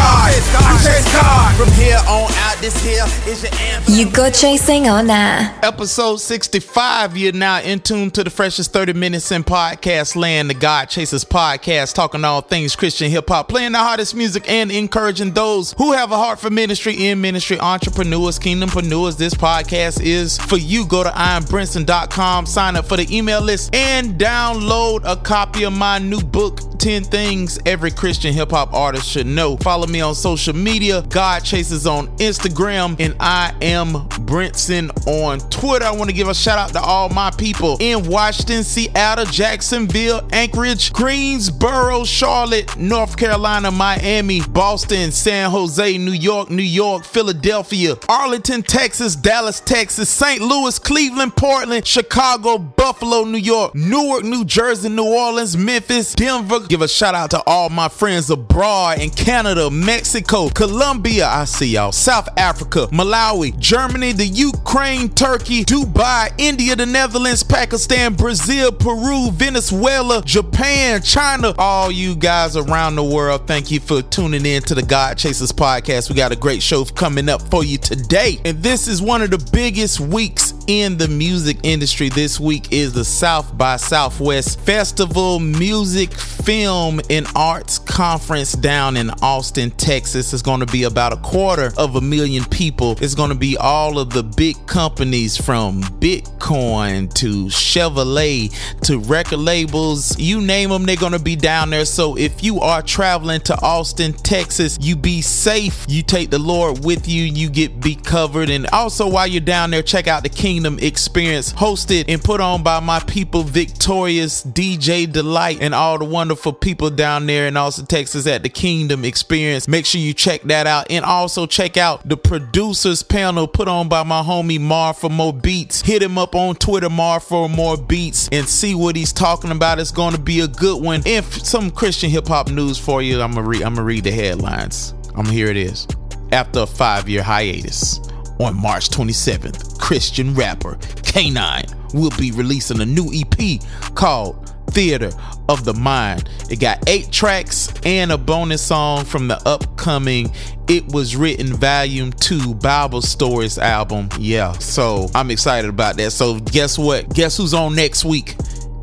God. I chase God. From here on out, this here is your anthem. You go chasing or nah? Episode 65, you're now in tune to the freshest 30 minutes in podcast land, the God Chasers podcast, talking all things Christian hip hop, playing the hardest music and encouraging those who have a heart for ministry in ministry, entrepreneurs, kingdompreneurs. This podcast is for you. Go to iambrinson.com, sign up for the email list, and download a copy of my new book, 10 Things Every Christian Hip Hop Artist Should Know. Follow me on social media, God Chasers on Instagram, and I am Brinson on Twitter. I want to give a shout out to all my people in Washington, Seattle, Jacksonville, Anchorage, Greensboro, Charlotte, North Carolina, Miami, Boston, San Jose, New York, New York, Philadelphia, Arlington, Texas, Dallas, Texas, St. Louis, Cleveland, Portland, Chicago, Buffalo, New York, Newark, New Jersey, New Orleans, Memphis, Denver. Give a shout out to all my friends abroad in Canada, Mexico, Colombia. I see y'all. South Africa, Malawi, Germany, the Ukraine, Turkey, Dubai, India, the Netherlands, Pakistan, Brazil, Peru, Venezuela, Japan, China. All you guys around the world, thank you for tuning in to the God Chasers podcast. We got a great show coming up for you today. And this is one of the biggest weeks in the music industry. This week is the South by Southwest Festival Music Film and Arts Conference down in Austin, Texas. It's going to be about a quarter of a million people. It's going to be all of the big companies from Bitcoin to Chevrolet to record labels. You name them, they're going to be down there. So if you are traveling to Austin, Texas, you be safe. You take the Lord with you. You get be covered. And also while you're down there, check out the Kingdom Experience hosted and put on by my people, Victorious, DJ Delight, and all the wonderful people down there in Austin, Texas at the Kingdom Experience. Make sure you check that out. And also check out the producers panel put on by my homie Mar for More Beats. Hit him up on Twitter, Mar for More Beats, and see what he's talking about. It's going to be a good one. And some Christian hip hop news for you. I'm gonna read. I'm gonna read the headlines. I'm here. It is. After a five-year hiatus, on March 27th, Christian rapper K9 will be releasing a new EP called Theater of the Mind. It got eight tracks and a bonus song from the upcoming It Was Written Volume 2 Bible Stories album. Yeah, so I'm excited about that. So, guess what? Guess who's on next week?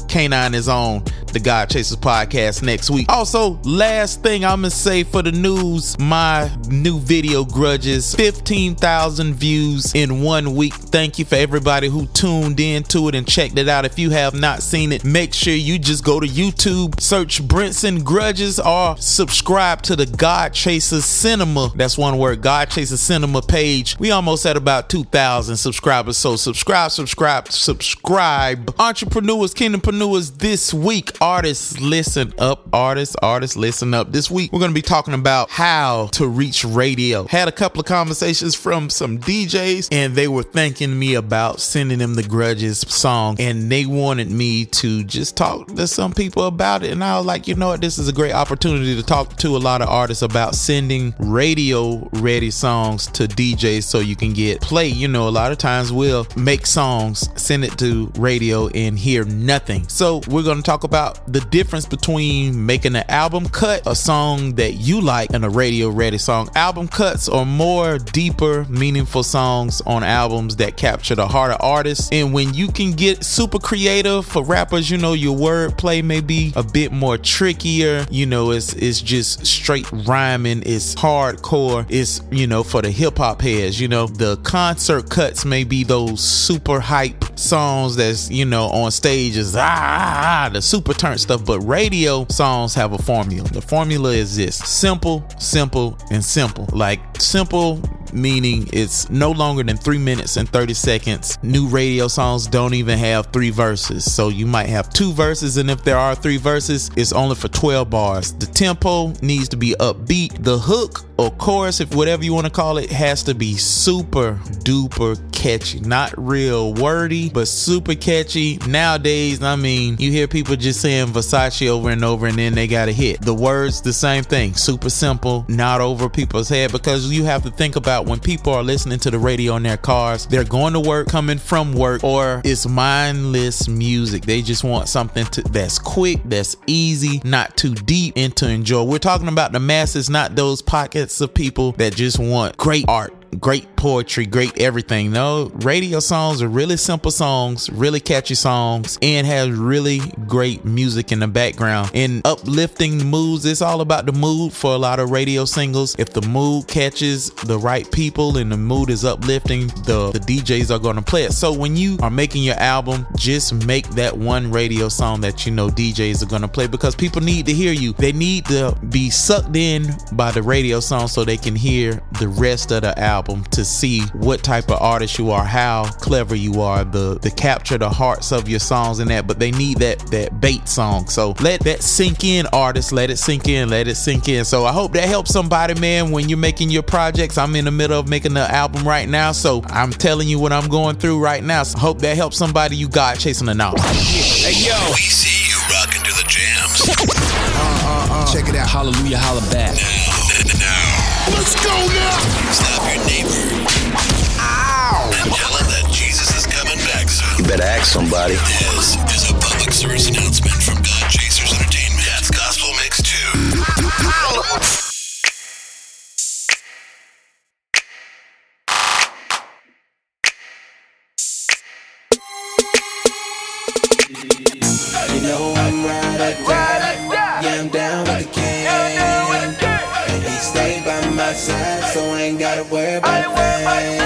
K9 is on the God Chasers podcast next week. Also, last thing I'm gonna say for the news, my new video grudges 15,000 views in one week. Thank you for everybody who tuned into it and checked it out. If you have not seen it, make sure you just go to YouTube, search Brinson Grudges, or subscribe to the God Chasers Cinema. That's one word, God Chasers Cinema page. We almost at about 2,000 subscribers. So subscribe, subscribe, subscribe. Entrepreneurs, Kingdompreneurs this week artists listen up artists artists listen up. This week we're going to be talking about how to reach radio. Had a couple of conversations from some djs and they were thanking me about sending them the grudges song and they wanted me to just talk to some people about it. And i was like you know what? This is a great opportunity to talk to a lot of artists about sending radio ready songs to djs so you can get play. You know a lot of times we'll make songs send it to radio and hear nothing. So we're going to talk about the difference between making an album cut, a song that you like, and a radio ready song. Album cuts are more deeper, meaningful songs on albums that capture the heart of artists. And when you can get super creative for rappers, you know, your wordplay may be a bit more trickier. You know, it's it's just straight rhyming, it's hardcore, it's you know, for the hip hop heads, you know, the concert cuts may be those super hype songs that's, you know, on stage is ah, ah, ah the super turn stuff, but radio songs have a formula. The formula is this simple, simple, and simple. Like simple meaning it's no longer than three minutes and 30 seconds. New radio songs don't even have three verses. So you might have two verses, and if there are three verses, it's only for 12 bars. The tempo needs to be upbeat. The hook or chorus, if whatever you want to call it, has to be super duper catchy. Not real wordy, but super catchy. Nowadays, I mean, you hear people just saying Versace over and over and then they got a hit. The words, the same thing. Super simple, not over people's head because you have to think about when people are listening to the radio in their cars, they're going to work, coming from work, or it's mindless music. They just want something to, that's quick, that's easy, not too deep, and to enjoy. We're talking about the masses, not those pockets of people that just want great art great poetry, great everything. No, radio songs are really simple songs, really catchy songs, and has really great music in the background. In uplifting moods, it's all about the mood for a lot of radio singles. If the mood catches the right people and the mood is uplifting, the, the DJs are gonna play it. So when you are making your album, just make that one radio song that you know DJs are gonna play because people need to hear you. They need to be sucked in by the radio song so they can hear the rest of the album to see what type of artist you are, how clever you are, the the capture the hearts of your songs and that. But they need that that bait song. So let that sink in, artists. Let it sink in. Let it sink in. So I hope that helps somebody, man. When you're making your projects, I'm in the middle of making the album right now, so I'm telling you what I'm going through right now. So hope that helps somebody you got chasing the knowledge. Hey yo, we see you rocking to the jams. Uh, uh, uh. Check it out. Hallelujah, holla back. Now, now. Let's go now. Stop your neighbor. Soon. You somebody. This is a public service announcement from God Chasers Entertainment. That's Gospel Mix 2. You know I'm right at that. Yeah, I'm down with the king. And he stayed by my side, so I ain't gotta worry about a thing.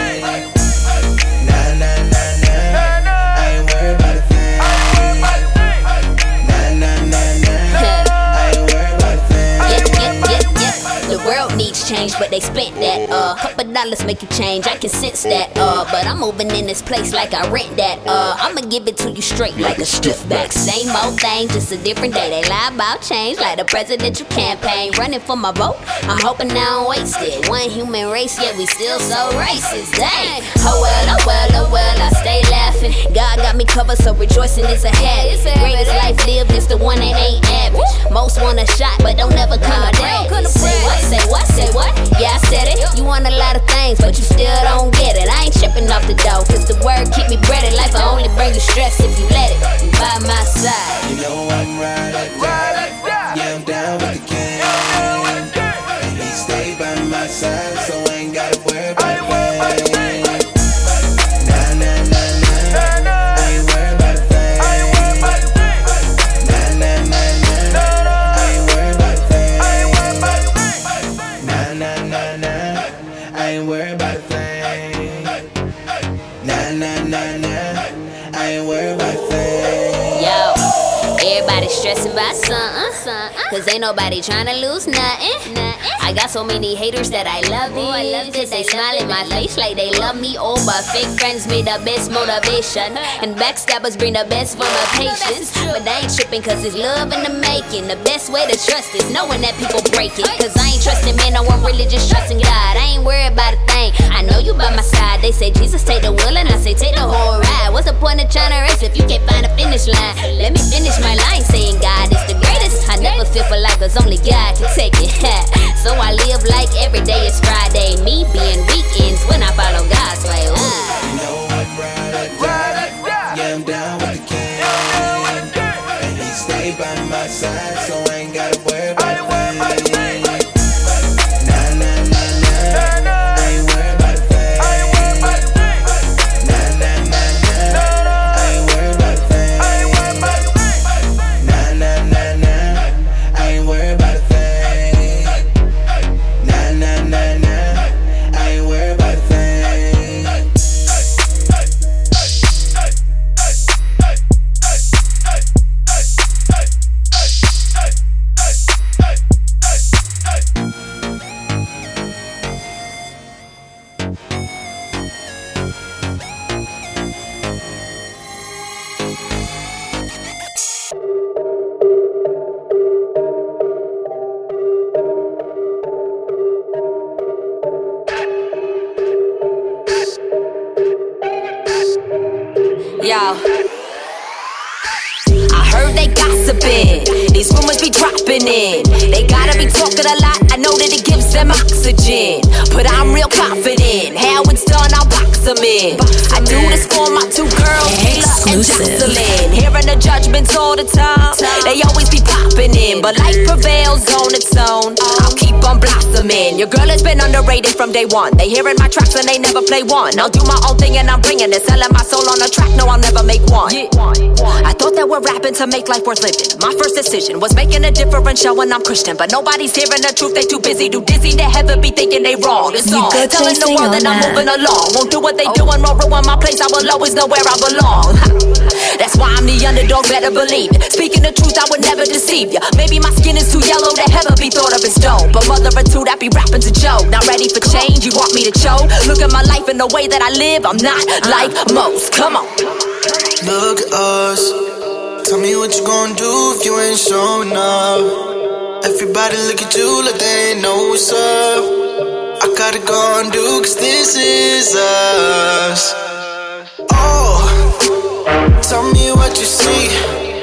They spent that. Uh, couple dollars make you change. I can sense that. Uh, but I'm moving in this place like I rent that. Uh, I'ma give it to you straight like a stiff back. Same old thing, just a different day. They lie about change like the presidential campaign. Running for my vote, I'm hoping I don't waste it. One human race, yet we still so racist. Dang. Oh well, oh well, oh well, I stay laughing. God got me covered, so rejoicing is a habit. Greatest life lived is the one that ain't average. Most want a shot, but don't ever come to nobody trying to lose nothing. I got so many haters that I love it. Cause they smile in my face like they love me. Oh, but fake friends be the best motivation. And backstabbers bring the best form of patience. But I ain't tripping cause it's love in the The best way to trust is knowing that people break it. Cause I ain't trusting man, no one really just trusting God. I ain't worried about a thing. I know you by my side. They say Jesus take the wheel and I say take the whole ride. What's the point of trying to race if you can't find a finish line? Let me finish my line saying God is the greatest. I never feel for life cause only God can take it. so I live like every day is Friday. Me being weekends when I follow God's way. Ooh. You know rumors be dropping in. They gotta be talking a lot. I know that it gives them oxygen. But I'm real confident. How it's done, I'll box them in. I do this for my two girls, Kayla and Jocelyn. Hearing the judgments all the time. They always be popping in. But life prevails on its own. I'll keep on blossoming. Your girl has been underrated from day one. They hearing my tracks and they never play one. I'll do my own thing and I'm bringing it. Selling my soul on a track. No, I'll never make one. I thought that we're rapping to make life worth living. My first decision was making a difference, showing I'm Christian. But nobody's hearing the truth, they too busy, too dizzy to heaven, be thinking they wrong. It's You all go telling the world that on I'm that. moving along. Won't do what they doing, won't ruin my place. I will always know where I belong. That's why I'm the underdog, better believe it. Speaking the truth, I would never deceive you. Maybe my skin is too yellow to ever be thought of as dope. But mother or two, that be rapping to joke. Not ready for change, you want me to choke? Look at my life and the way that I live, I'm not like most. Come on. Look at us. Tell me what you gonna do if you ain't showing up. Everybody look at you like they know what's up. I gotta go and do cause this is us. Oh, tell me what you see.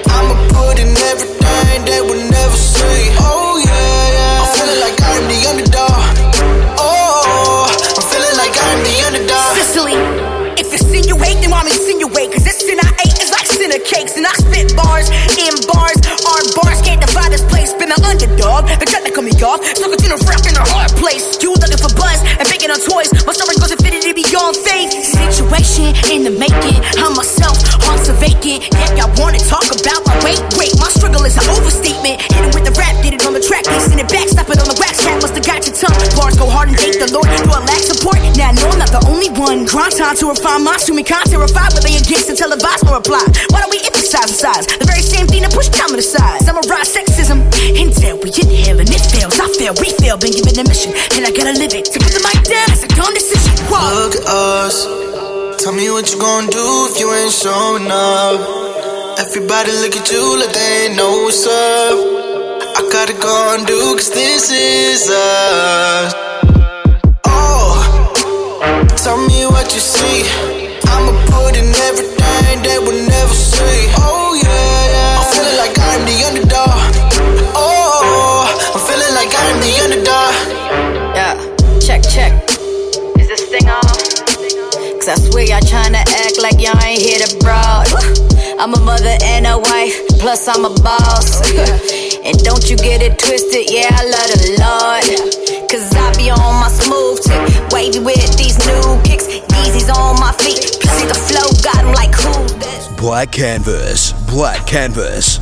I'ma put in everything they will never see. Oh yeah, yeah. I'm feeling like I'm the underdog. Oh, I'm feeling like I'm the underdog. Sicily. If insinuate, then I'm insinuate. Cause this Grind time to refine my assuming can't terrified. But they against and televised no reply. Why don't we emphasize the size? The very same thing that push time to the side. Summarize sexism. Intel, we inhale and it fails. I fail, we fail, been given a mission. And I gotta live it. To put the mic down, it's a gone decision. Whoa. Look us. Tell me what you gonna do if you ain't showing up. Everybody look at you like they ain't know what's up. I gotta go and do cause this is us. What you see. I'ma put in everything they would never see. Oh yeah, yeah. I'm feeling like I'm the underdog. Oh, I'm feeling like I'm the underdog. Yeah, check, check. Is this thing on? Cause I swear y'all tryna act like y'all ain't here to brawl. I'm a mother and a wife, plus I'm a boss. and don't you get it twisted, yeah, I love the Lord. Cause Black Canvas, Black Canvas,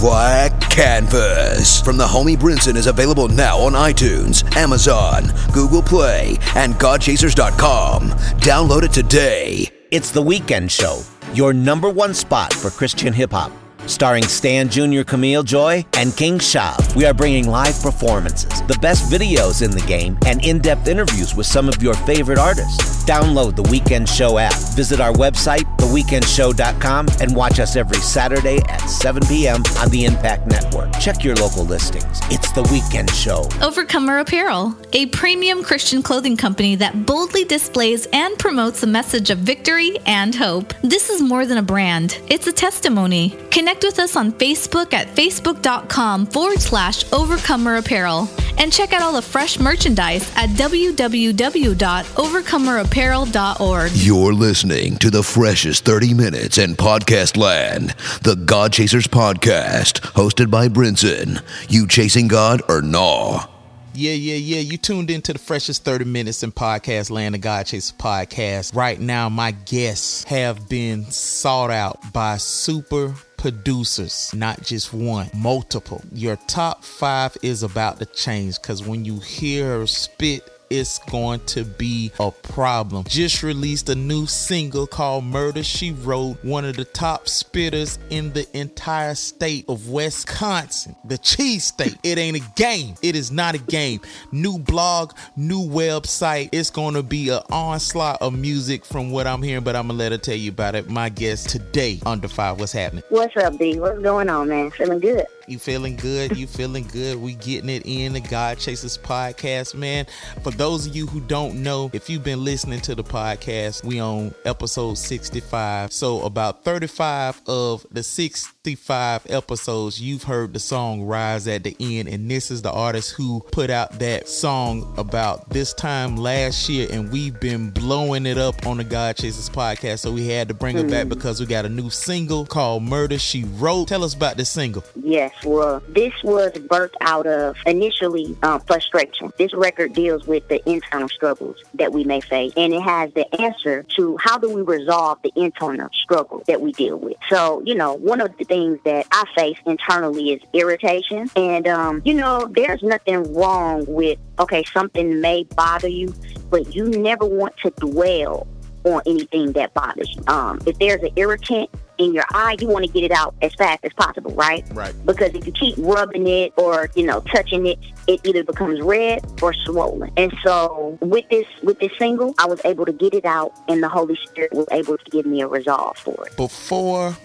Black Canvas from the homie Brinson is available now on iTunes, Amazon, Google Play, and GodChasers.com. Download it today. It's the Weekend Show, your number one spot for Christian hip hop. Starring Stan Jr. Camille Joy and King Shab. we are bringing live performances, the best videos in the game, and in depth interviews with some of your favorite artists. Download the Weekend Show app, visit our website, theweekendshow.com, and watch us every Saturday at 7 p.m. on the Impact Network. Check your local listings. It's the Weekend Show. Overcomer Apparel, a premium Christian clothing company that boldly displays and promotes a message of victory and hope. This is more than a brand, it's a testimony. Connect with us on Facebook at facebook.com forward slash Overcomer Apparel and check out all the fresh merchandise at www.overcomerapparel.org. You're listening to the freshest 30 minutes in podcast land, the God Chasers podcast, hosted by Brinson. You chasing God or nah? Yeah, yeah, yeah. You tuned into the freshest 30 minutes in podcast land, the God Chaser podcast. Right now, my guests have been sought out by super producers, not just one, multiple. Your top five is about to change because when you hear her spit, it's going to be a problem. Just released a new single called Murder She Wrote, one of the top spitters in the entire state of Wisconsin, the cheese state. It ain't a game. It is not a game. New blog, new website. It's going to be an onslaught of music from what I'm hearing, but I'm going to let her tell you about it. My guest today, Under Five, what's happening? What's up, D? What's going on, man? Feeling good. You feeling good? You feeling good? We getting it in the God Chasers podcast, man. For those of you who don't know, if you've been listening to the podcast, we on episode 65. So about 35 of the 65 episodes, you've heard the song Rise at the End. And this is the artist who put out that song about this time last year. And we've been blowing it up on the God Chasers podcast. So we had to bring it back because we got a new single called Murder She Wrote. Tell us about this single. Yes, well, this was birthed out of initially um, frustration. This record deals with the internal struggles that we may face, and it has the answer to how do we resolve the internal struggle that we deal with. So, you know, one of the things that I face internally is irritation, and um, you know, there's nothing wrong with okay, something may bother you, but you never want to dwell on anything that bothers you. Um, if there's an irritant in your eye, you want to get it out as fast as possible, right? Right. Because if you keep rubbing it or you know touching it, it either becomes red or swollen. And so with this with this single, I was able to get it out, and the Holy Spirit was able to give me a resolve for it. Before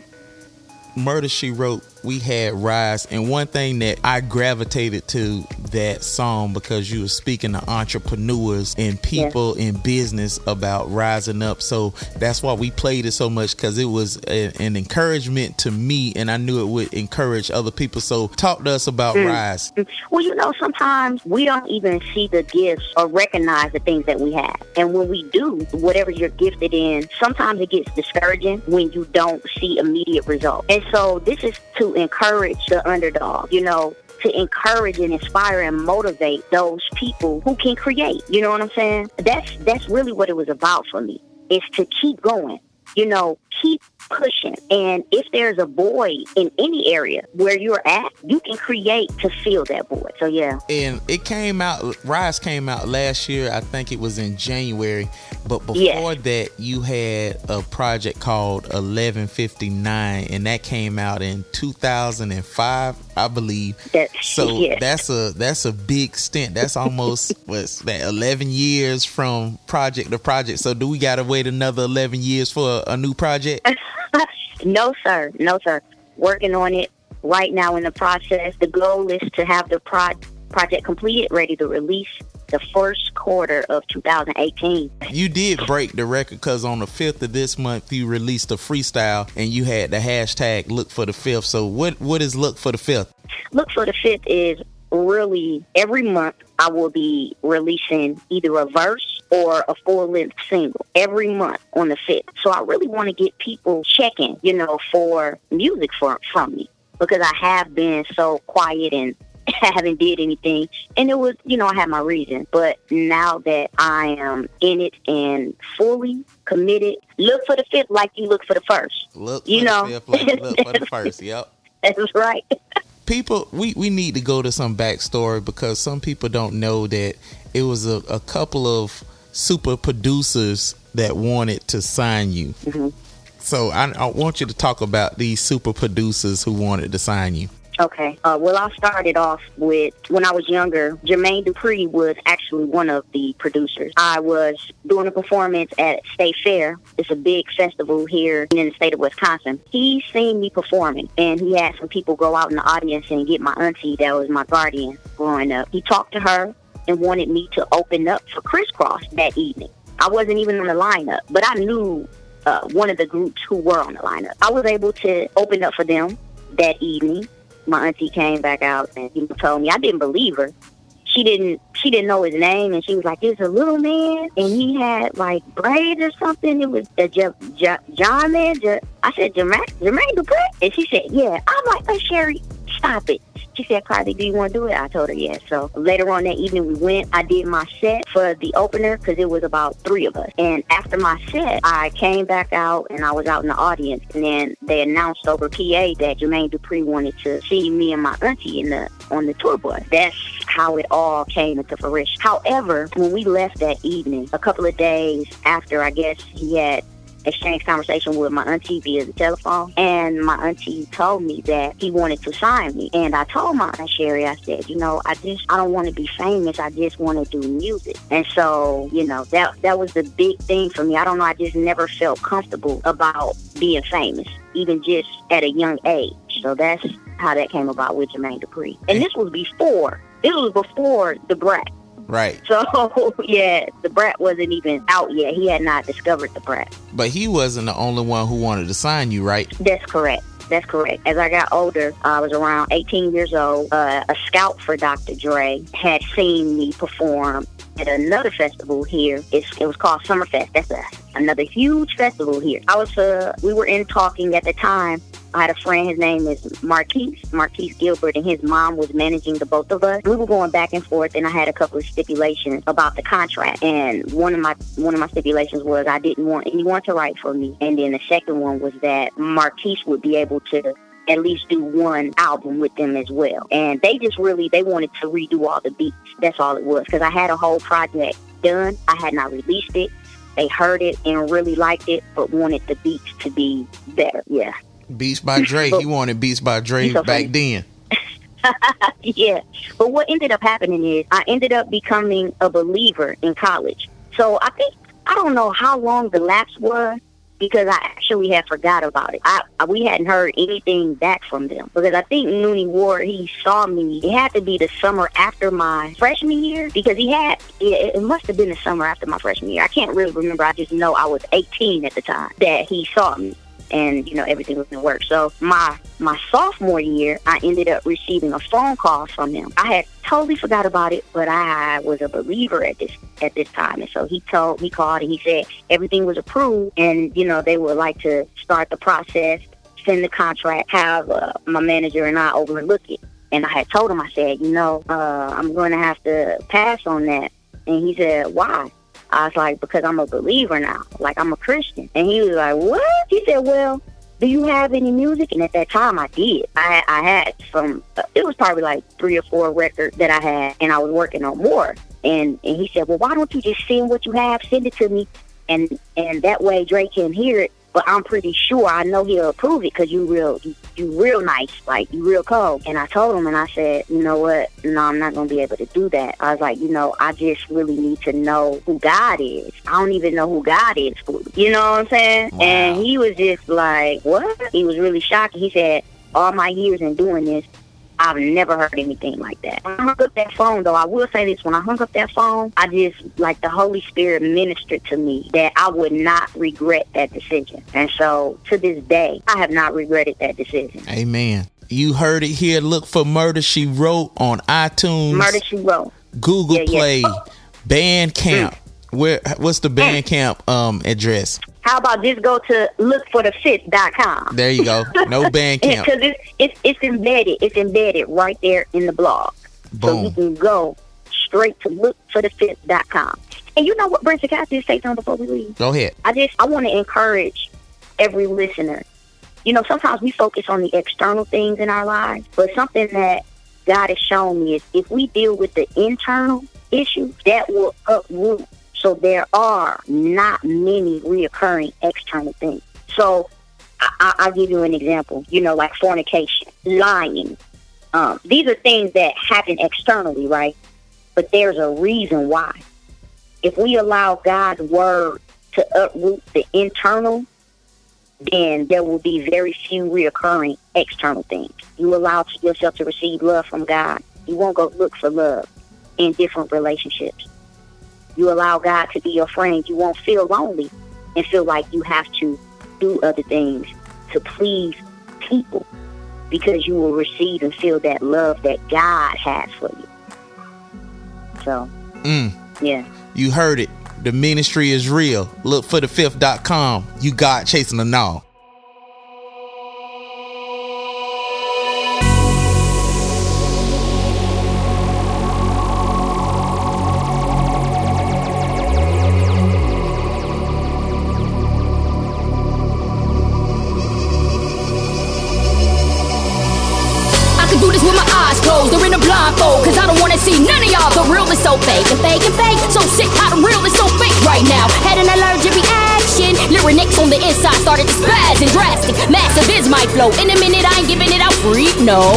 Murder She Wrote, we had Rise, and one thing that I gravitated to that song because you were speaking to entrepreneurs and people in business about rising up. So that's why we played it so much because it was a, an encouragement to me, and I knew it would encourage other people. So talk to us about Mm. Rise. Well, you know, sometimes we don't even see the gifts or recognize the things that we have. And when we do, whatever you're gifted in, sometimes it gets discouraging when you don't see immediate results. And so this is to encourage the underdog, you know, to encourage and inspire and motivate those people who can create. You know what I'm saying? That's that's really what it was about for me. Is to keep going. You know, keep pushing. And if there's a void in any area where you're at, you can create to fill that void. So yeah. And it came out, Rise came out last year. I think it was in January. But before Yes. that, you had a project called 1159, and that came out in 2005, I believe. That's, so yes. that's a that's a big stint. That's almost what's that 11 years from project to project. So do we got to wait another 11 years for a, a new project? no, sir. No, sir. Working on it right now in the process. The goal is to have the pro- project completed, ready to release the first quarter of 2018. You did break the record because on the fifth of this month you released a freestyle and you had the hashtag look for the fifth. So what what is look for the fifth? Look for the fifth is really every month I will be releasing either a verse or a full length single every month on the fifth. So I really want to get people checking, you know, for music for, from me because I have been so quiet and haven't did anything and it was you know i had my reason but now that i am in it and fully committed look for the fifth like you look for the first Look you know fifth, like look for the first. Yep. that's right people we, we need to go to some backstory because some people don't know that it was a, a couple of super producers that wanted to sign you Mm-hmm. so I, I want you to talk about these super producers who wanted to sign you Okay. Uh, well, I started off with when I was younger. Jermaine Dupri was actually one of the producers. I was doing a performance at State Fair. It's a big festival here in the state of Wisconsin. He seen me performing, and he had some people go out in the audience and get my auntie, that was my guardian growing up. He talked to her and wanted me to open up for Kris Kross that evening. I wasn't even on the lineup, but I knew uh, one of the groups who were on the lineup. I was able to open up for them that evening my auntie came back out and he told me I didn't believe her. She didn't she didn't know his name and she was like, It's a little man and he had like braids or something. It was a J- J- John man. J- I said, Jermaine Jermaine Dupri? And she said, Yeah. I'm like, oh Sherry, stop it. She said, Carly, do you want to do it? I told her yes. So later on that evening, we went. I did my set for the opener because it was about three of us. And after my set, I came back out and I was out in the audience. And then they announced over PA that Jermaine Dupri wanted to see me and my auntie in the on the tour bus. That's how it all came into fruition. However, when we left that evening, a couple of days after, I guess he had exchanged conversation with my auntie via the telephone, and my auntie told me that he wanted to sign me. And I told my aunt Sherry, I said, you know, I just I don't want to be famous. I just want to do music. And so, you know, that that was the big thing for me. I don't know. I just never felt comfortable about being famous, even just at a young age. So that's how that came about with Jermaine Dupri. And this was before. This was before Da Brat. Right. So yeah, Da Brat wasn't even out yet. He had not discovered Da Brat. But he wasn't the only one who wanted to sign you, right? That's correct. That's correct. As I got older, I was around 18 years old. Uh, a scout for Dr. Dre had seen me perform at another festival here. It's, it was called Summerfest. That's a, another huge festival here. I was, uh, we were in talking at the time. I had a friend, his name is Marquise, Marquise Gilbert, and his mom was managing the both of us. We were going back and forth, and I had a couple of stipulations about the contract. And one of my one of my stipulations was I didn't want anyone to write for me, and then the second one was that Marquise would be able to at least do one album with them as well. And they just really they wanted to redo all the beats. That's all it was because I had a whole project done. I had not released it. They heard it and really liked it, but wanted the beats to be better. Yeah. Beats by Dre. he wanted Beats by Dre so back then. yeah. But what ended up happening is I ended up becoming a believer in college. So I think I don't know how long the lapse was because I actually had forgot about it. I, I we hadn't heard anything back from them because I think Nooney Ward he saw me. It had to be the summer after my freshman year because he had it, it must have been the summer after my freshman year. I can't really remember. I just know I was 18 at the time that he saw me and you know everything was in work. So my my sophomore year, I ended up receiving a phone call from him. I had totally forgot about it, but I was a believer at this at this time, and so he told he called and he said everything was approved, and you know they would like to start the process, send the contract, have uh, my manager and I overlook it. And I had told him, I said, you know, uh, I'm going to have to pass on that. And he said, why? I was like, because I'm a believer now. Like, I'm a Christian. And he was like, what? He said, well, do you have any music? And at that time, I did. I, I had some, uh, it was probably like three or four records that I had, and I was working on more. And, and he said, well, why don't you just send what you have, send it to me, and, and that way Dre can hear it. But I'm pretty sure I know he'll approve it because you real, you, you real nice, like you real cold. And I told him, and I said, you know what? No, I'm not gonna be able to do that. I was like, you know, I just really need to know who God is. I don't even know who God is. You know what I'm saying? And he was just like, what? He was really shocked. He said, all my years in doing this, I've never heard anything like that. When I hung up that phone, though, I will say this: when I hung up that phone, I just like the Holy Spirit ministered to me that I would not regret that decision. And so, to this day, I have not regretted that decision. Amen. You heard it here. Look for Murder She Wrote on iTunes, Murder She Wrote. Google Yeah, yeah. Play, oh. Bandcamp. Mm. Where? What's the Bandcamp um address? How about just go to lookforthefifth.com? There you go. No Bandcamp. Because it's, it's it's embedded. It's embedded right there in the blog. So you can go straight to lookforthefifth.com. And you know what, Brent, can I just say something before we leave? Go ahead. I just I want to encourage every listener. You know, sometimes we focus on the external things in our lives, but something that God has shown me is if we deal with the internal issues, that will uproot. So there are not many reoccurring external things. So I, I, I'll give you an example. You know, like fornication, lying. Um, these are things that happen externally, right? But there's a reason why. If we allow God's word to uproot the internal, then there will be very few reoccurring external things. You allow yourself to receive love from God. You won't go look for love in different relationships. You allow God to be your friend. You won't feel lonely and feel like you have to do other things to please people because you will receive and feel that love that God has for you. So, Mm. yeah. You heard it. The ministry is real. Look for the fifth.com. You got chasing the gnaw. Started to spaz and drastic. Massive is my flow. In a minute, I ain't giving it out free. No.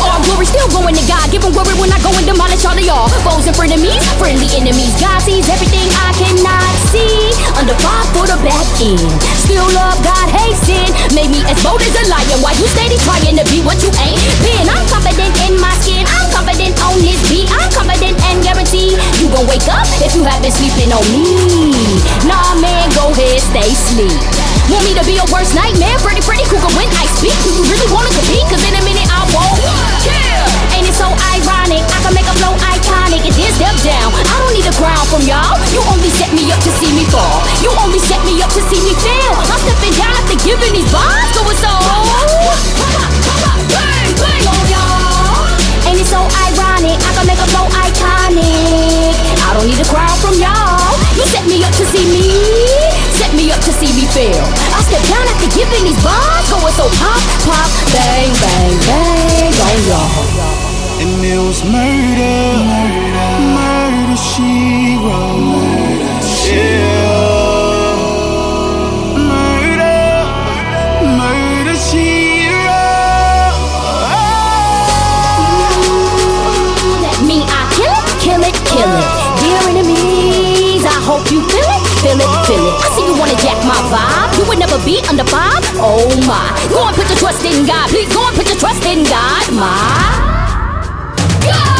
All glory still going to God. Give him glory when I go and demolish all of y'all. Foes and frenemies, friendly enemies. God sees everything I cannot see. under five for the back end. Still love God, hate sin. Made me as bold as a lion while you steady trying to be what you ain't been. I'm confident in my skin. I'm confident on this beat. I'm confident and guarantee you gon' wake up if you have been sleeping on me. Nah, man, go ahead, stay sleep. Want me to be your worst nightmare? Pretty, pretty cougar when I speak. Do you really wanna compete? Cause in a minute I won't. Yeah. Ain't it so ironic? I can make a flow iconic and then step down. I don't need a crown from y'all. You only set me up to see me fall. You only set me up to see me fail. I'm stepping down after giving these bars. So it's so. I don't need a crowd from y'all. You set me up to see me. Set me up to see me fail. I step down after giving these bars. Going so pop, pop, bang, bang, bang on y'all. And it was murder, murder, murder she wrote. Feel it, feel it. I see you wanna jack my vibe. You would never be under five. Oh my. Go and put your trust in God. Please go and put your trust in God. My. God.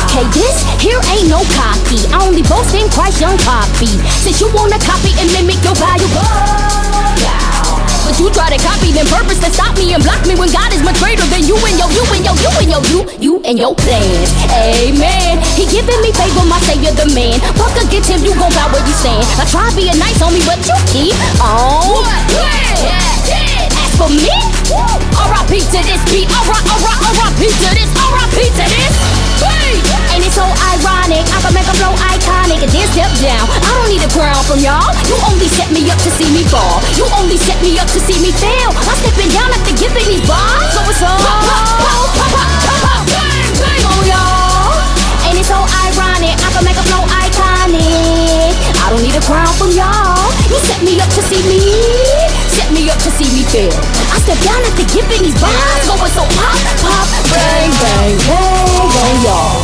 Okay, this here ain't no copy. I only boast in Christ, young copy. Since you wanna copy and mimic your value, but you try to copy, then purpose to stop me and block me when God is much greater than you and your, you and your, you and your, you, you and your plans. Amen. He giving me favor, my savior, the man. Fuck against him, you gon' bow where you stand. I try being nice on me, but you keep on. As for me, R.I.P. to this beat. R.I.P. to this. R.I.P. to this. Hey! Ain't it so ironic? I can make a flow iconic and then step down. I don't need a crown from y'all. You only set me up to see me fall. You only set me up to see me fail. I'm stepping down after giving these bars. So it's all. Bang, bang on y'all. Ain't it so ironic? I can make a flow iconic. I don't need a crown from y'all. You set me up to see me. Set me up to see me fail. I step down after giving these bars. Going so pop, pop, bang, bang, bang y'all.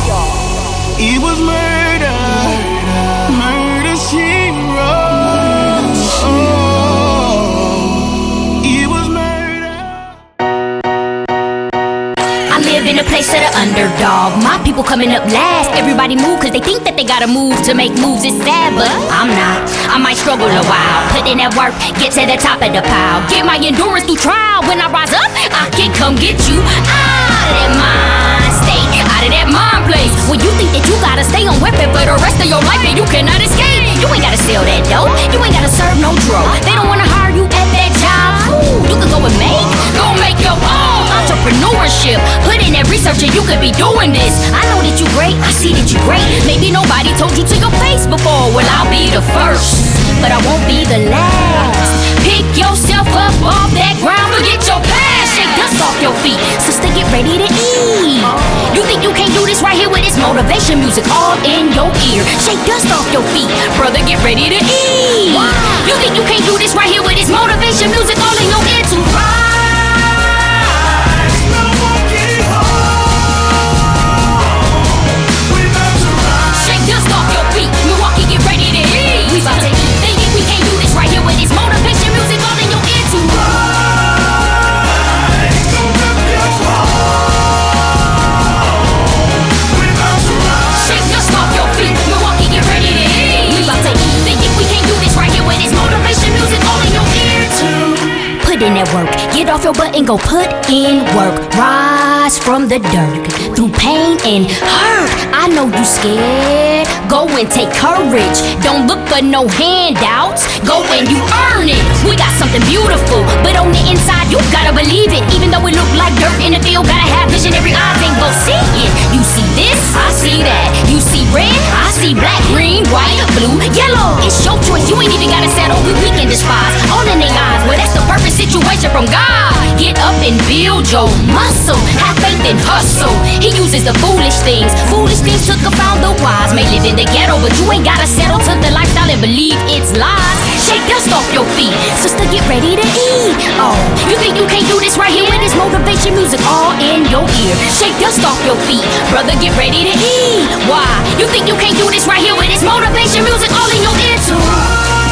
It was murder, murder she wrote. Oh, it was murder. I live in a place of the underdog. My people coming up last. Everybody move cause they think that they gotta move to make moves. It's sad, but I'm not. I might struggle a while. Put in that work, get to the top of the pile. Get my endurance through trial. When I rise up, I can come get you out of that that mind place. When you think that you gotta stay on weapon for the rest of your life and you cannot escape. You ain't gotta sell that dope. You ain't gotta serve no drug. They don't wanna hire you at that job. Ooh, you can go and make, go make your own entrepreneurship. Put in that research and you could be doing this. I know that you great, I see that you great. Maybe nobody told you to your face before. Well, I'll be the first, but I won't be the last. Pick yourself up off that ground, forget your past, off your feet. Sister, get ready to eat. You think you can't do this right here with this motivation music all in your ear? Shake dust off your feet, brother, get ready to eat. You think you can't do this right here with this motivation music all in your ear to rise? Off your butt and go put in work. Rise from the dirt. Through pain and hurt. I know you scared. Go and take courage. Don't look for no handouts. Go and you earn it. We got something beautiful. But on the inside, you gotta believe it. Even though it look like dirt in the field, gotta have visionary eyes and go see it. You see this, I see that. You see red, I see black, green, white, blue, yellow. It's your choice. You ain't even gotta settle. We, we can despise. All in their eyes. Well, that's the perfect situation from God. Get up and build your muscle. Have faith and hustle. He uses the foolish things. Foolish things to confound the wise. May live in the ghetto, but you ain't gotta settle to the lifestyle and believe it's lies. Shake dust off your feet. Sister, get ready to eat. Oh, you think you can't do this right here with this motivation music all in your ear? Shake dust off your feet. Brother, get ready to eat. Why? You think you can't do this right here with this motivation music all in your ear too?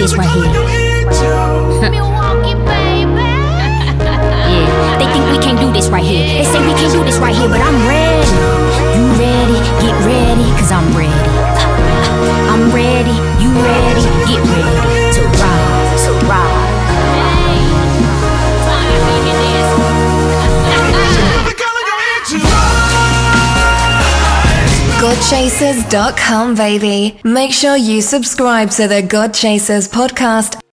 This right here. yeah, they think we can't do this right here. They say we can't do this right here, but I'm ready. You ready? Get ready, cause I'm ready. I'm ready, you ready? Get ready GodChasers.com, baby. Make sure you subscribe to the God Chasers podcast